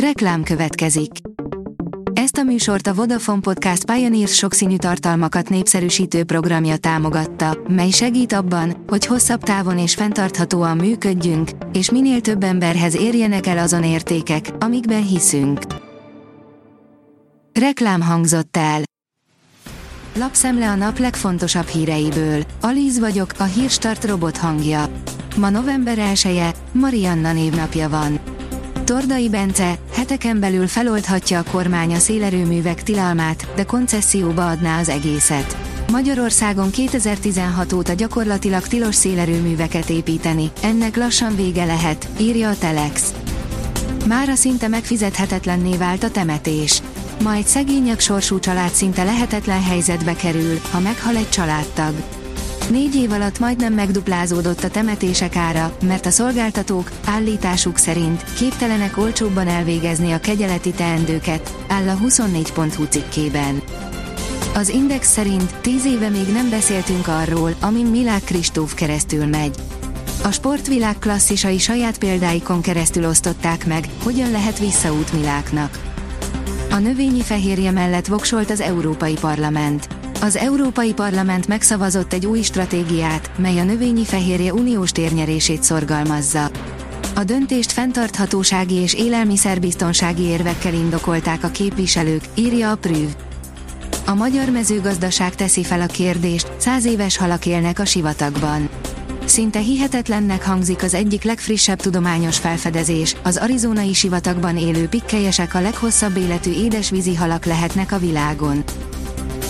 Reklám következik. Ezt a műsort a Vodafone Podcast Pioneers sokszínű tartalmakat népszerűsítő programja támogatta, mely segít abban, hogy hosszabb távon és fenntarthatóan működjünk, és minél több emberhez érjenek el azon értékek, amikben hiszünk. Reklám hangzott el. Lapszemle a nap legfontosabb híreiből. Alíz vagyok, a hírstart robot hangja. Ma november 1 -e, Marianna névnapja van. Tordai Bence, heteken belül feloldhatja a kormány a szélerőművek tilalmát, de koncesszióba adná az egészet. Magyarországon 2016 óta gyakorlatilag tilos szélerőműveket építeni, ennek lassan vége lehet, írja a Telex. Mára szinte megfizethetetlenné vált a temetés. Ma egy szegények sorsú család szinte lehetetlen helyzetbe kerül, ha meghal egy családtag. Négy év alatt majdnem megduplázódott a temetések ára, mert a szolgáltatók, állításuk szerint, képtelenek olcsóbban elvégezni a kegyeleti teendőket, áll a 24.hu cikkében. Az Index szerint tíz éve még nem beszéltünk arról, amin Milák Kristóf keresztül megy. A sportvilág klasszisai saját példáikon keresztül osztották meg, hogyan lehet visszaút Miláknak. A növényi fehérje mellett voksolt az Európai Parlament. Az Európai Parlament megszavazott egy új stratégiát, mely a növényi fehérje uniós térnyerését szorgalmazza. A döntést fenntarthatósági és élelmiszerbiztonsági érvekkel indokolták a képviselők, írja a Prüv. A magyar mezőgazdaság teszi fel a kérdést, száz éves halak élnek a sivatagban. Szinte hihetetlennek hangzik az egyik legfrissebb tudományos felfedezés, az arizonai sivatagban élő pikkelyesek a leghosszabb életű édesvízi halak lehetnek a világon.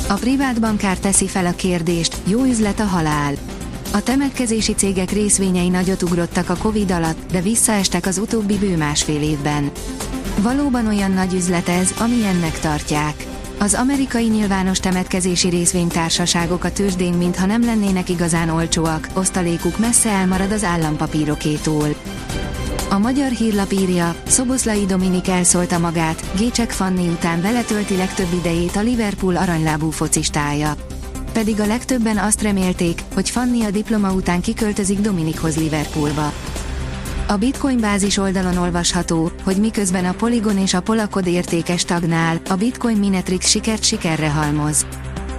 A privát bankár teszi fel a kérdést, jó üzlet a halál. A temetkezési cégek részvényei nagyot ugrottak a Covid alatt, de visszaestek az utóbbi bő másfél évben. Valóban olyan nagy üzlet ez, amilyennek tartják. Az amerikai nyilvános temetkezési részvénytársaságok a tőzsdén mintha nem lennének igazán olcsóak, osztalékuk messze elmarad az állampapírokétól. A magyar hírlap írja, Szoboszlai Dominik elszólta magát, Gécsek Fanni után vele tölti legtöbb idejét a Liverpool aranylábú focistája. Pedig a legtöbben azt remélték, hogy Fanni a diploma után kiköltözik Dominikhoz Liverpoolba. A Bitcoin bázis oldalon olvasható, hogy miközben a Polygon és a Polakod értéke stagnál, a Bitcoin Minetrix sikert sikerre halmoz.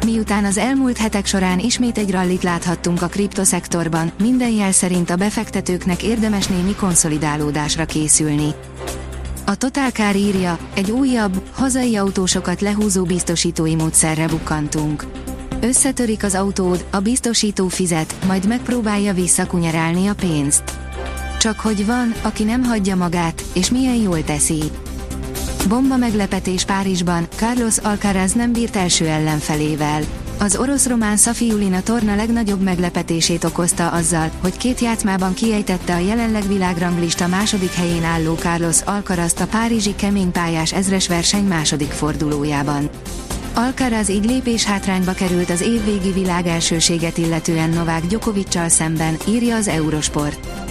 Miután az elmúlt hetek során ismét egy rallit láthattunk a kriptoszektorban, minden jel szerint a befektetőknek érdemes némi konszolidálódásra készülni. A Total Car írja, egy újabb, hazai autósokat lehúzó biztosítói módszerre bukkantunk. Összetörik az autód, a biztosító fizet, majd megpróbálja visszakunyerálni a pénzt. Csak hogy van, aki nem hagyja magát, és milyen jól teszi. Bomba meglepetés Párizsban, Carlos Alcaraz nem bírt első ellenfelével. Az orosz-román Safiulina torna legnagyobb meglepetését okozta azzal, hogy két játszmában kiejtette a jelenleg világranglista második helyén álló Carlos Alcaraz a párizsi keménypályás ezres verseny második fordulójában. Alcaraz így lépés hátrányba került az évvégi világ elsőséget illetően Novák Gyokovicsal szemben, írja az Eurosport.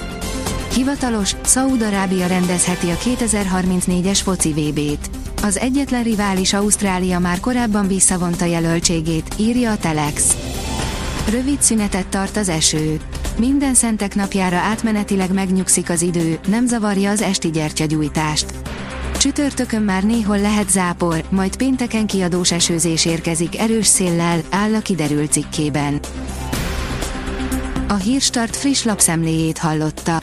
Hivatalos, Szaúd-Arábia rendezheti a 2034-es foci VB-t. Az egyetlen rivális Ausztrália már korábban visszavonta jelöltségét, írja a Telex. Rövid szünetet tart az eső. Minden szentek napjára átmenetileg megnyugszik az idő, nem zavarja az esti gyertyagyújtást. Csütörtökön már néhol lehet zápor, majd pénteken kiadós esőzés érkezik erős széllel, áll a kiderült cikkében. A Hírstart friss lapszemléjét hallotta.